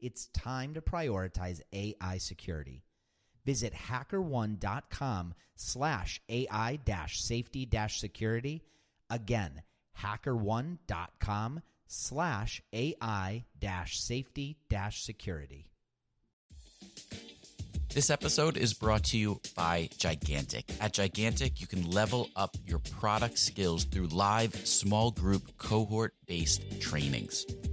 it's time to prioritize AI security. Visit hackerone.com slash AI safety security. Again, hackerone.com slash AI safety security. This episode is brought to you by Gigantic. At Gigantic, you can level up your product skills through live small group cohort based trainings.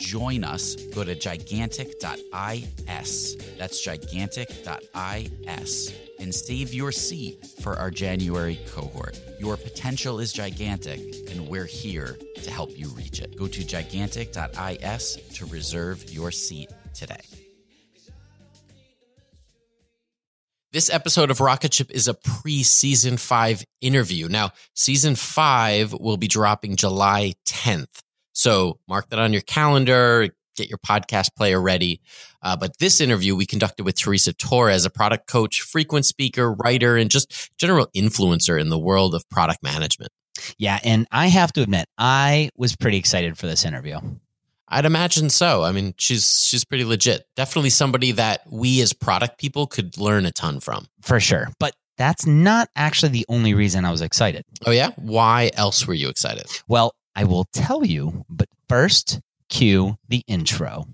join us, go to gigantic.is. That's gigantic.is and save your seat for our January cohort. Your potential is gigantic, and we're here to help you reach it. Go to gigantic.is to reserve your seat today. This episode of Rocket Ship is a pre season five interview. Now, season five will be dropping July 10th. So mark that on your calendar, get your podcast player ready. Uh, but this interview we conducted with Teresa Torres, a product coach, frequent speaker, writer, and just general influencer in the world of product management. Yeah. And I have to admit, I was pretty excited for this interview. I'd imagine so. I mean, she's she's pretty legit. Definitely somebody that we as product people could learn a ton from. For sure. But that's not actually the only reason I was excited. Oh yeah? Why else were you excited? Well, I will tell you, but first, cue the intro.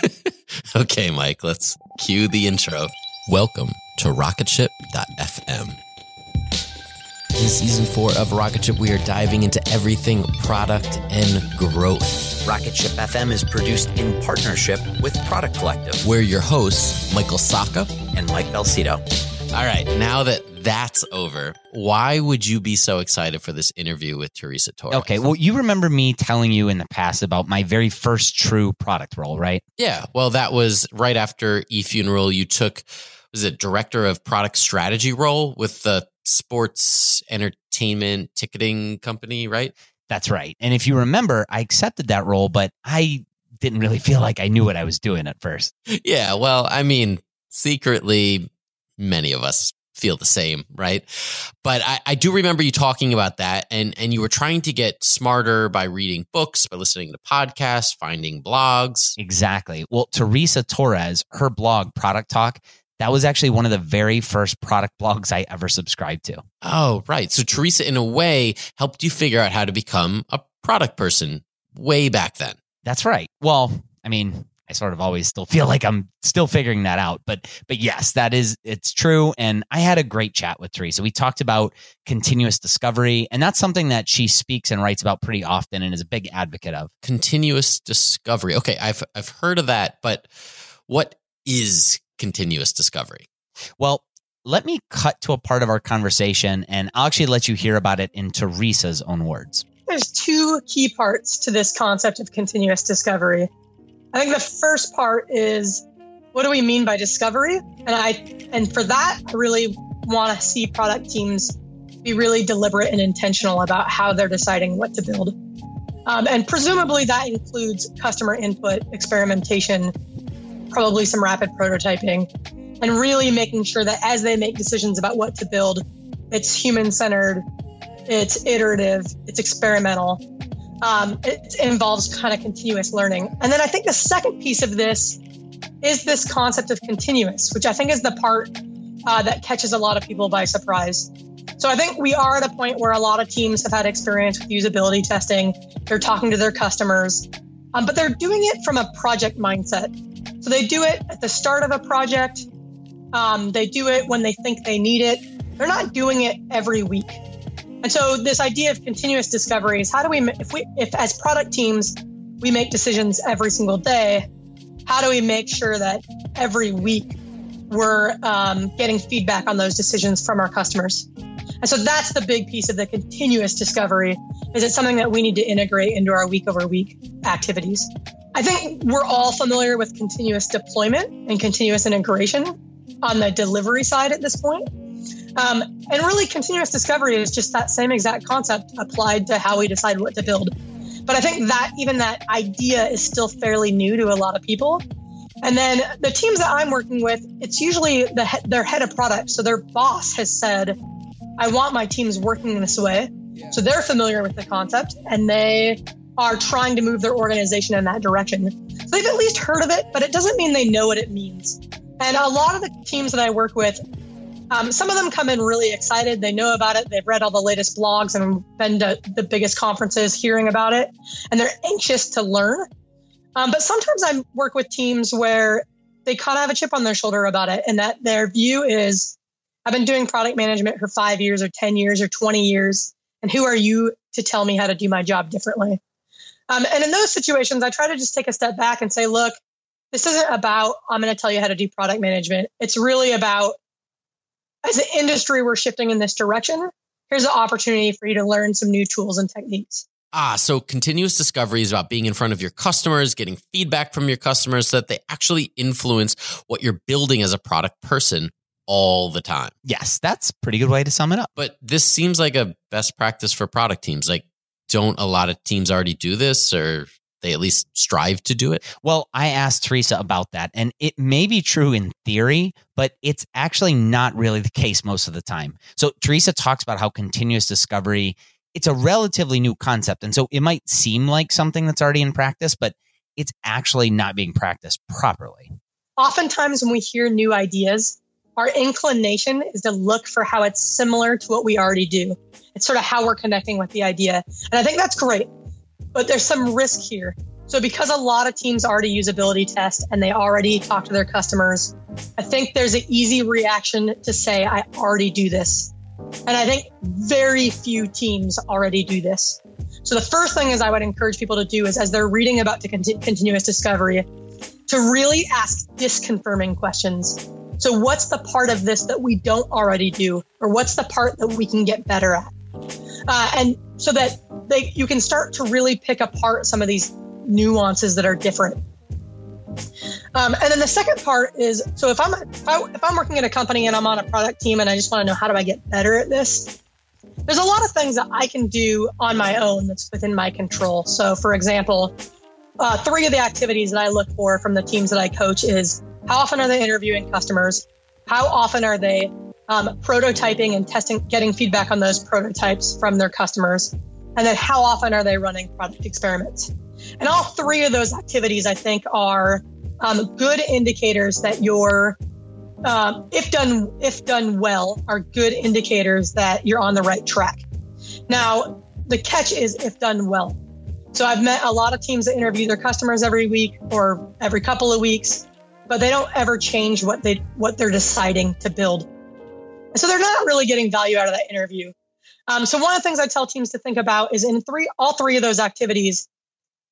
okay, Mike, let's cue the intro. Welcome to rocketship.fm. In season four of Rocketship, we are diving into everything product and growth. Rocketship FM is produced in partnership with Product Collective. We're your hosts, Michael Sacca and Mike Belsito. All right, now that that's over, why would you be so excited for this interview with Teresa Torres? Okay, well, you remember me telling you in the past about my very first true product role, right? Yeah, well, that was right after eFuneral. You took was it director of product strategy role with the sports entertainment ticketing company, right? That's right. And if you remember, I accepted that role, but I didn't really feel like I knew what I was doing at first. Yeah, well, I mean, secretly, many of us feel the same, right? But I, I, do remember you talking about that, and and you were trying to get smarter by reading books, by listening to podcasts, finding blogs. Exactly. Well, Teresa Torres, her blog Product Talk, that was actually one of the very first product blogs I ever subscribed to. Oh, right. So Teresa, in a way, helped you figure out how to become a product person way back then. That's right. Well, I mean, I sort of always still feel like I'm still figuring that out. But but yes, that is it's true. And I had a great chat with Teresa. We talked about continuous discovery, and that's something that she speaks and writes about pretty often and is a big advocate of. Continuous discovery. Okay, I've I've heard of that, but what is continuous discovery? Well, let me cut to a part of our conversation and I'll actually let you hear about it in Teresa's own words. There's two key parts to this concept of continuous discovery. I think the first part is what do we mean by discovery? And I and for that, I really want to see product teams be really deliberate and intentional about how they're deciding what to build. Um, and presumably that includes customer input, experimentation, probably some rapid prototyping, and really making sure that as they make decisions about what to build, it's human centered, it's iterative, it's experimental, um, it involves kind of continuous learning. And then I think the second piece of this is this concept of continuous, which I think is the part uh, that catches a lot of people by surprise. So I think we are at a point where a lot of teams have had experience with usability testing. They're talking to their customers, um, but they're doing it from a project mindset. So they do it at the start of a project. Um, they do it when they think they need it. They're not doing it every week. And so this idea of continuous discovery is how do we, if we, if as product teams, we make decisions every single day, how do we make sure that every week we're um, getting feedback on those decisions from our customers? And so that's the big piece of the continuous discovery. Is it something that we need to integrate into our week over week activities? I think we're all familiar with continuous deployment and continuous integration on the delivery side at this point. Um, and really, continuous discovery is just that same exact concept applied to how we decide what to build. But I think that even that idea is still fairly new to a lot of people. And then the teams that I'm working with, it's usually the he- their head of product. So their boss has said, I want my teams working this way. So they're familiar with the concept and they are trying to move their organization in that direction. So they've at least heard of it, but it doesn't mean they know what it means. And a lot of the teams that I work with, um, some of them come in really excited. They know about it. They've read all the latest blogs and been to the biggest conferences hearing about it, and they're anxious to learn. Um, but sometimes I work with teams where they kind of have a chip on their shoulder about it, and that their view is I've been doing product management for five years or 10 years or 20 years, and who are you to tell me how to do my job differently? Um, and in those situations, I try to just take a step back and say, look, this isn't about, I'm going to tell you how to do product management. It's really about as an industry, we're shifting in this direction. Here's an opportunity for you to learn some new tools and techniques. Ah, so continuous discovery is about being in front of your customers, getting feedback from your customers so that they actually influence what you're building as a product person all the time. Yes, that's a pretty good way to sum it up. But this seems like a best practice for product teams. Like, don't a lot of teams already do this or they at least strive to do it? Well, I asked Teresa about that, and it may be true in theory, but it's actually not really the case most of the time. So Teresa talks about how continuous discovery it's a relatively new concept, and so it might seem like something that's already in practice, but it's actually not being practiced properly. Oftentimes, when we hear new ideas, our inclination is to look for how it's similar to what we already do. It's sort of how we're connecting with the idea. And I think that's great but there's some risk here. So because a lot of teams already usability test and they already talk to their customers, I think there's an easy reaction to say, I already do this. And I think very few teams already do this. So the first thing is I would encourage people to do is as they're reading about the continuous discovery, to really ask disconfirming questions. So what's the part of this that we don't already do? Or what's the part that we can get better at? Uh, and so that they you can start to really pick apart some of these nuances that are different. Um, and then the second part is so if I'm if, I, if I'm working at a company and I'm on a product team and I just want to know how do I get better at this, there's a lot of things that I can do on my own that's within my control. So, for example, uh, three of the activities that I look for from the teams that I coach is how often are they interviewing customers? How often are they um, prototyping and testing, getting feedback on those prototypes from their customers? And then how often are they running product experiments? And all three of those activities, I think, are um, good indicators that you're, um, if done if done well, are good indicators that you're on the right track. Now, the catch is if done well. So I've met a lot of teams that interview their customers every week or every couple of weeks, but they don't ever change what they what they're deciding to build. So they're not really getting value out of that interview. Um, so one of the things I tell teams to think about is in three all three of those activities,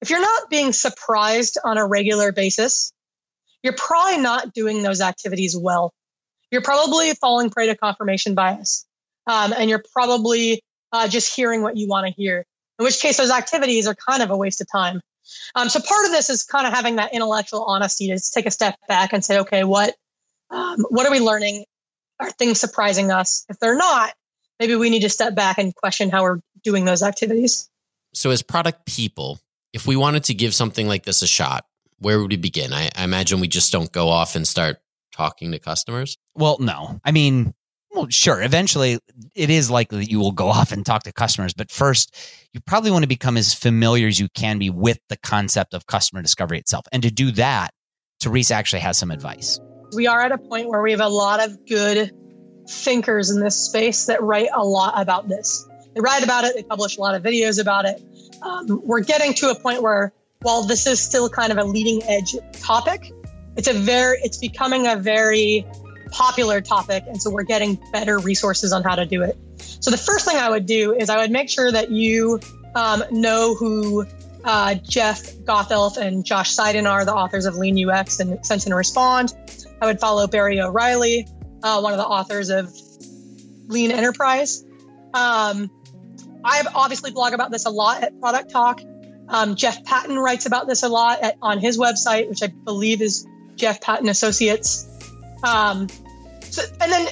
if you're not being surprised on a regular basis, you're probably not doing those activities well. You're probably falling prey to confirmation bias. Um, and you're probably uh, just hearing what you want to hear, in which case those activities are kind of a waste of time. Um, so part of this is kind of having that intellectual honesty to take a step back and say, okay, what um, what are we learning? Are things surprising us? If they're not, maybe we need to step back and question how we're doing those activities. So, as product people, if we wanted to give something like this a shot, where would we begin? I, I imagine we just don't go off and start talking to customers. Well, no. I mean, well, sure. Eventually, it is likely that you will go off and talk to customers. But first, you probably want to become as familiar as you can be with the concept of customer discovery itself. And to do that, Teresa actually has some advice. We are at a point where we have a lot of good thinkers in this space that write a lot about this. They write about it, they publish a lot of videos about it. Um, we're getting to a point where, while this is still kind of a leading edge topic, it's a very, it's becoming a very popular topic. And so we're getting better resources on how to do it. So the first thing I would do is I would make sure that you um, know who uh, Jeff Gothelf and Josh Seiden are, the authors of Lean UX and Sense and Respond. I would follow Barry O'Reilly, uh, one of the authors of Lean Enterprise. Um, I obviously blog about this a lot at Product Talk. Um, Jeff Patton writes about this a lot at, on his website, which I believe is Jeff Patton Associates. Um, so, and then,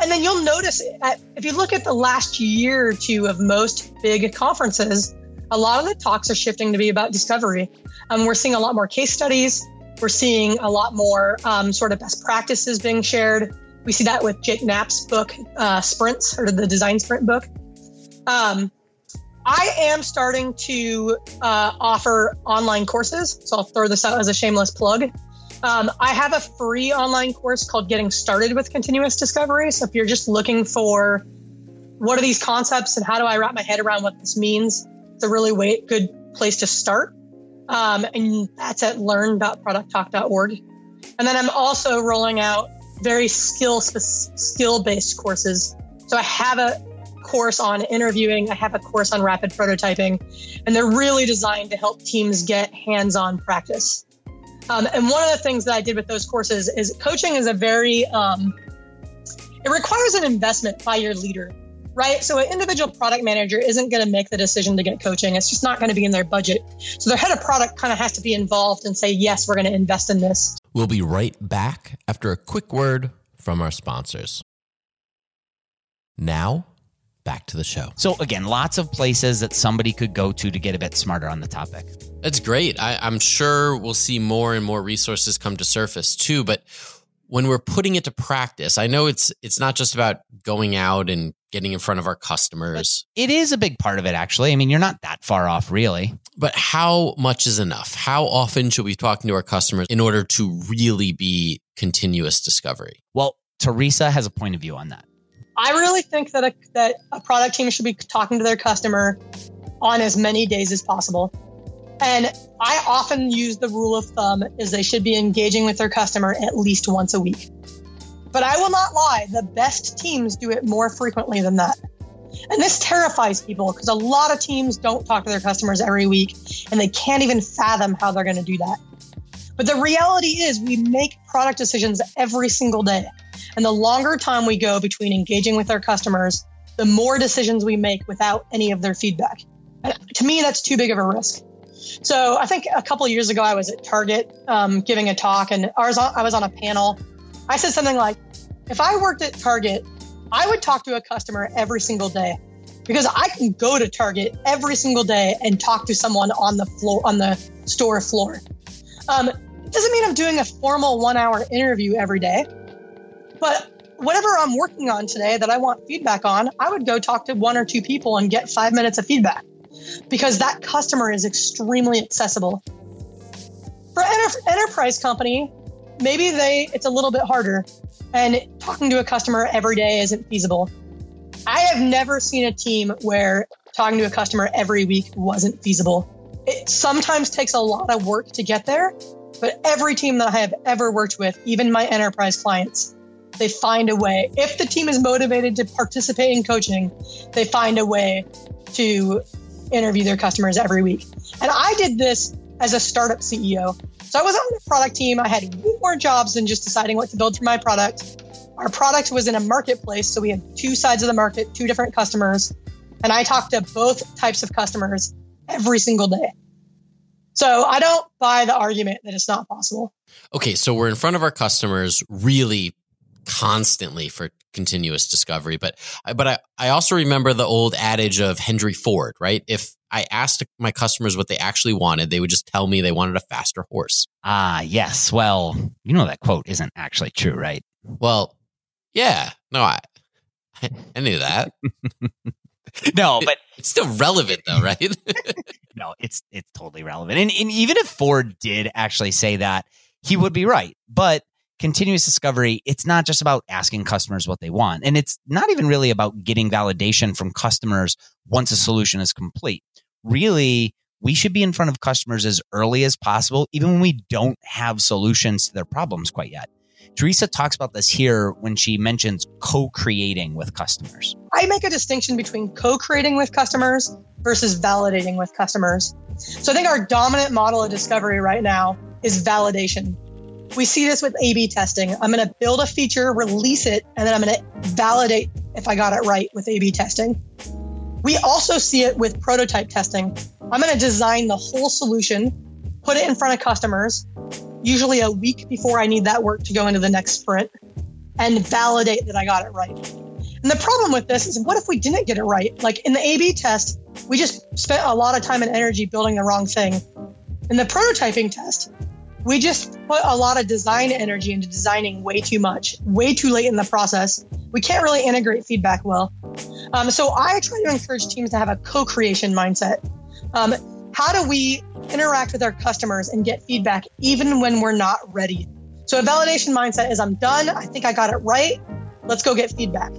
and then you'll notice at, if you look at the last year or two of most big conferences, a lot of the talks are shifting to be about discovery. Um, we're seeing a lot more case studies. We're seeing a lot more um, sort of best practices being shared. We see that with Jake Knapp's book, uh, Sprints, or the Design Sprint book. Um, I am starting to uh, offer online courses. So I'll throw this out as a shameless plug. Um, I have a free online course called Getting Started with Continuous Discovery. So if you're just looking for what are these concepts and how do I wrap my head around what this means, it's a really way, good place to start. Um, and that's at learn.producttalk.org. And then I'm also rolling out very skill skill based courses. So I have a course on interviewing, I have a course on rapid prototyping, and they're really designed to help teams get hands on practice. Um, and one of the things that I did with those courses is coaching is a very, um, it requires an investment by your leader, right? So an individual product manager isn't going to make the decision to get coaching. It's just not going to be in their budget. So their head of product kind of has to be involved and say, yes, we're going to invest in this. We'll be right back after a quick word from our sponsors. Now, back to the show. So, again, lots of places that somebody could go to to get a bit smarter on the topic. That's great. I, I'm sure we'll see more and more resources come to surface too. But when we're putting it to practice, I know it's it's not just about going out and getting in front of our customers. But it is a big part of it, actually. I mean, you're not that far off, really. But how much is enough? How often should we be talking to our customers in order to really be continuous discovery? Well, Teresa has a point of view on that. I really think that a, that a product team should be talking to their customer on as many days as possible. And I often use the rule of thumb is they should be engaging with their customer at least once a week. But I will not lie, the best teams do it more frequently than that. And this terrifies people because a lot of teams don't talk to their customers every week and they can't even fathom how they're going to do that. But the reality is, we make product decisions every single day. And the longer time we go between engaging with our customers, the more decisions we make without any of their feedback. And to me, that's too big of a risk. So I think a couple years ago, I was at Target um, giving a talk, and I was, on, I was on a panel. I said something like, if I worked at Target, I would talk to a customer every single day because I can go to Target every single day and talk to someone on the floor, on the store floor. Um, it doesn't mean I'm doing a formal one hour interview every day, but whatever I'm working on today that I want feedback on, I would go talk to one or two people and get five minutes of feedback because that customer is extremely accessible. For enter- enterprise company, maybe they it's a little bit harder and talking to a customer every day isn't feasible. I have never seen a team where talking to a customer every week wasn't feasible. It sometimes takes a lot of work to get there, but every team that I have ever worked with, even my enterprise clients, they find a way. If the team is motivated to participate in coaching, they find a way to interview their customers every week. And I did this as a startup CEO. So I was on the product team. I had more jobs than just deciding what to build for my product. Our product was in a marketplace. So we had two sides of the market, two different customers. And I talked to both types of customers every single day. So I don't buy the argument that it's not possible. Okay, so we're in front of our customers really constantly for continuous discovery. But but I, I also remember the old adage of Henry Ford, right? If I asked my customers what they actually wanted, they would just tell me they wanted a faster horse. Ah, yes. Well, you know that quote isn't actually true, right? Well, yeah. No, I I knew that. no, but it's still relevant though, right? no, it's it's totally relevant. And, and even if Ford did actually say that, he would be right. But continuous discovery, it's not just about asking customers what they want. And it's not even really about getting validation from customers once a solution is complete. Really, we should be in front of customers as early as possible, even when we don't have solutions to their problems quite yet. Teresa talks about this here when she mentions co creating with customers. I make a distinction between co creating with customers versus validating with customers. So I think our dominant model of discovery right now is validation. We see this with A B testing. I'm going to build a feature, release it, and then I'm going to validate if I got it right with A B testing. We also see it with prototype testing. I'm going to design the whole solution, put it in front of customers, usually a week before I need that work to go into the next sprint and validate that I got it right. And the problem with this is what if we didn't get it right? Like in the A B test, we just spent a lot of time and energy building the wrong thing. In the prototyping test, we just put a lot of design energy into designing way too much, way too late in the process. We can't really integrate feedback well. Um, so I try to encourage teams to have a co creation mindset. Um, how do we interact with our customers and get feedback even when we're not ready? So a validation mindset is I'm done. I think I got it right. Let's go get feedback.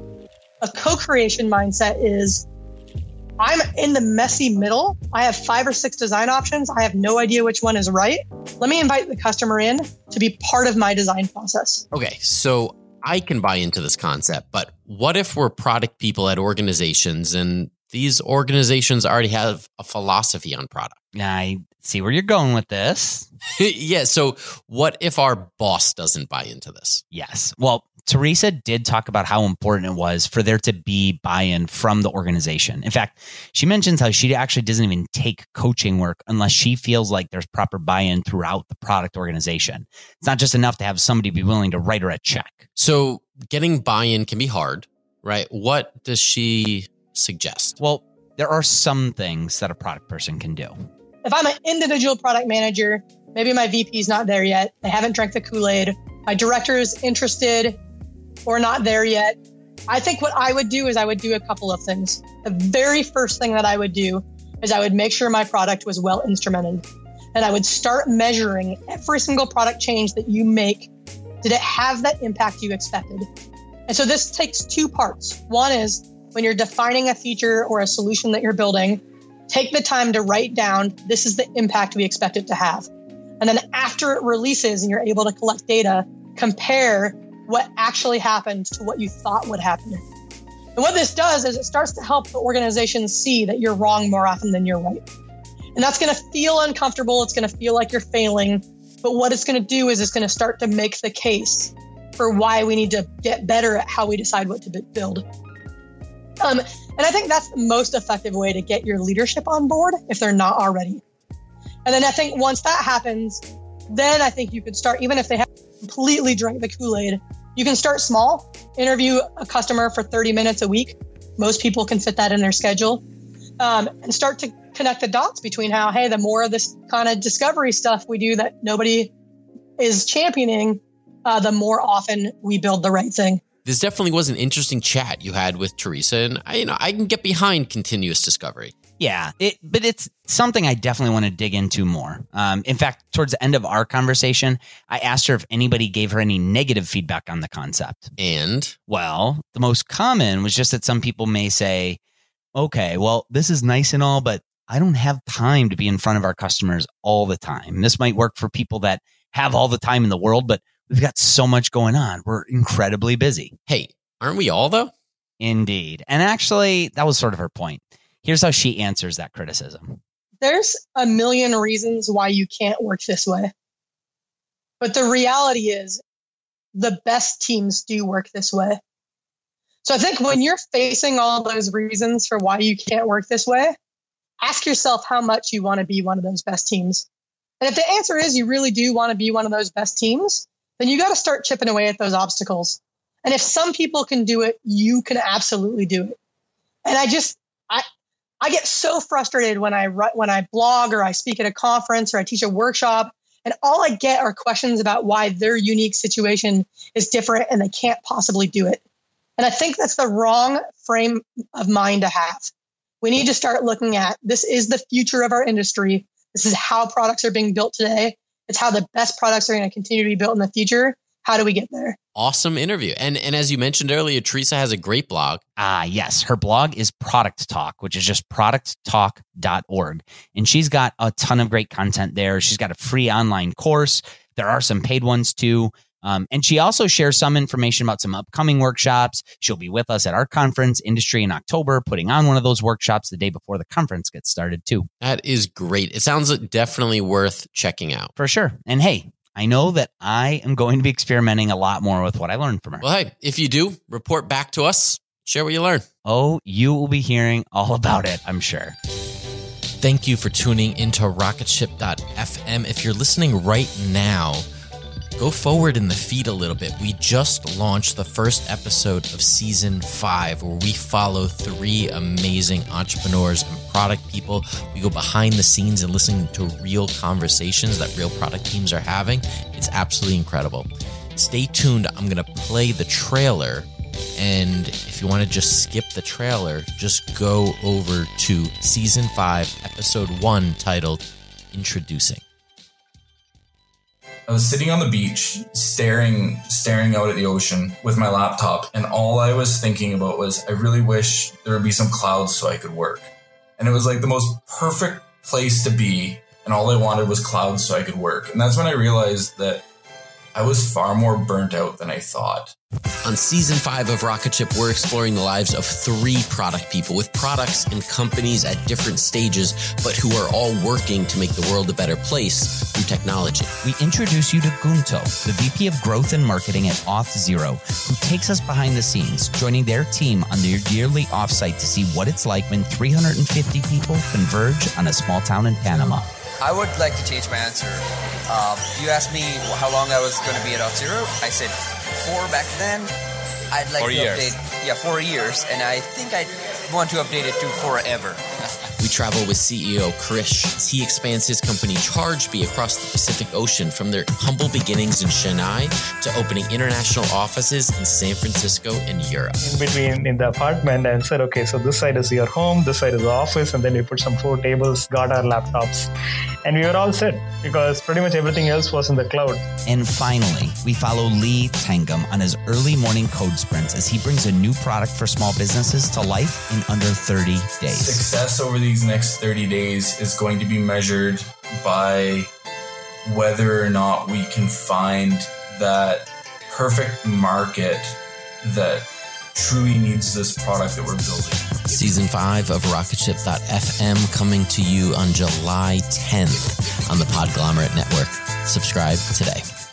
A co-creation mindset is I'm in the messy middle. I have five or six design options. I have no idea which one is right. Let me invite the customer in to be part of my design process. Okay, so I can buy into this concept, but what if we're product people at organizations and these organizations already have a philosophy on product. I see where you're going with this. yeah. So, what if our boss doesn't buy into this? Yes. Well, Teresa did talk about how important it was for there to be buy in from the organization. In fact, she mentions how she actually doesn't even take coaching work unless she feels like there's proper buy in throughout the product organization. It's not just enough to have somebody be willing to write her a check. So, getting buy in can be hard, right? What does she suggest? Well, there are some things that a product person can do. If I'm an individual product manager, maybe my VP is not there yet. They haven't drank the Kool Aid. My director is interested or not there yet. I think what I would do is I would do a couple of things. The very first thing that I would do is I would make sure my product was well instrumented. And I would start measuring every single product change that you make. Did it have that impact you expected? And so this takes two parts. One is when you're defining a feature or a solution that you're building, take the time to write down this is the impact we expect it to have. And then after it releases and you're able to collect data, compare what actually happened to what you thought would happen. And what this does is it starts to help the organization see that you're wrong more often than you're right. And that's going to feel uncomfortable. It's going to feel like you're failing. But what it's going to do is it's going to start to make the case for why we need to get better at how we decide what to build. Um, and I think that's the most effective way to get your leadership on board if they're not already. And then I think once that happens, then I think you could start, even if they have completely drank the Kool Aid, you can start small, interview a customer for 30 minutes a week. Most people can fit that in their schedule um, and start to connect the dots between how, hey, the more of this kind of discovery stuff we do that nobody is championing, uh, the more often we build the right thing this definitely was an interesting chat you had with Teresa, and I, you know, I can get behind continuous discovery. Yeah, it, but it's something I definitely want to dig into more. Um, in fact, towards the end of our conversation, I asked her if anybody gave her any negative feedback on the concept. And well, the most common was just that some people may say, "Okay, well, this is nice and all, but I don't have time to be in front of our customers all the time. This might work for people that have all the time in the world, but we've got so much going on. We're incredibly busy. Hey, aren't we all though? Indeed. And actually, that was sort of her point. Here's how she answers that criticism. There's a million reasons why you can't work this way. But the reality is, the best teams do work this way. So I think when you're facing all those reasons for why you can't work this way, ask yourself how much you want to be one of those best teams. And if the answer is you really do want to be one of those best teams, then you got to start chipping away at those obstacles. And if some people can do it, you can absolutely do it. And I just, I, I get so frustrated when I write, when I blog or I speak at a conference or I teach a workshop and all I get are questions about why their unique situation is different and they can't possibly do it. And I think that's the wrong frame of mind to have. We need to start looking at this is the future of our industry. This is how products are being built today. It's how the best products are going to continue to be built in the future. How do we get there? Awesome interview. And and as you mentioned earlier, Teresa has a great blog. Ah, yes. Her blog is Product Talk, which is just producttalk.org. And she's got a ton of great content there. She's got a free online course. There are some paid ones too. Um, and she also shares some information about some upcoming workshops. She'll be with us at our conference, Industry in October, putting on one of those workshops the day before the conference gets started, too. That is great. It sounds definitely worth checking out. For sure. And hey, I know that I am going to be experimenting a lot more with what I learned from her. Well, hey, if you do, report back to us, share what you learn. Oh, you will be hearing all about it, I'm sure. Thank you for tuning into rocketship.fm. If you're listening right now, go forward in the feed a little bit. We just launched the first episode of season five, where we follow three amazing entrepreneurs and product people. We go behind the scenes and listen to real conversations that real product teams are having. It's absolutely incredible. Stay tuned. I'm going to play the trailer. And if you want to just skip the trailer, just go over to season five, episode one, titled Introducing. I was sitting on the beach, staring, staring out at the ocean with my laptop, and all I was thinking about was, I really wish there would be some clouds so I could work. And it was like the most perfect place to be, and all I wanted was clouds so I could work. And that's when I realized that I was far more burnt out than I thought. On season five of Rocket Ship, we're exploring the lives of three product people with products and companies at different stages, but who are all working to make the world a better place through technology. We introduce you to Gonto, the VP of Growth and Marketing at Auth0, who takes us behind the scenes, joining their team on their yearly offsite to see what it's like when 350 people converge on a small town in Panama. I would like to change my answer. Um, you asked me how long I was going to be at Auth0. I said four back then. I'd like four to years. update. Yeah, four years, and I think I want to update it to forever. We travel with CEO Krish as he expands his company ChargeBee across the Pacific Ocean from their humble beginnings in Chennai to opening international offices in San Francisco and Europe. in between in the apartment and said, okay, so this side is your home, this side is the office, and then we put some four tables, got our laptops, and we were all set because pretty much everything else was in the cloud. And finally, we follow Lee Tangum on his early morning code sprints as he brings a new product for small businesses to life in under 30 days. Success over these next 30 days is going to be measured by whether or not we can find that perfect market that truly needs this product that we're building. Season 5 of Rocketship.fm coming to you on July 10th on the Podglomerate Network. Subscribe today.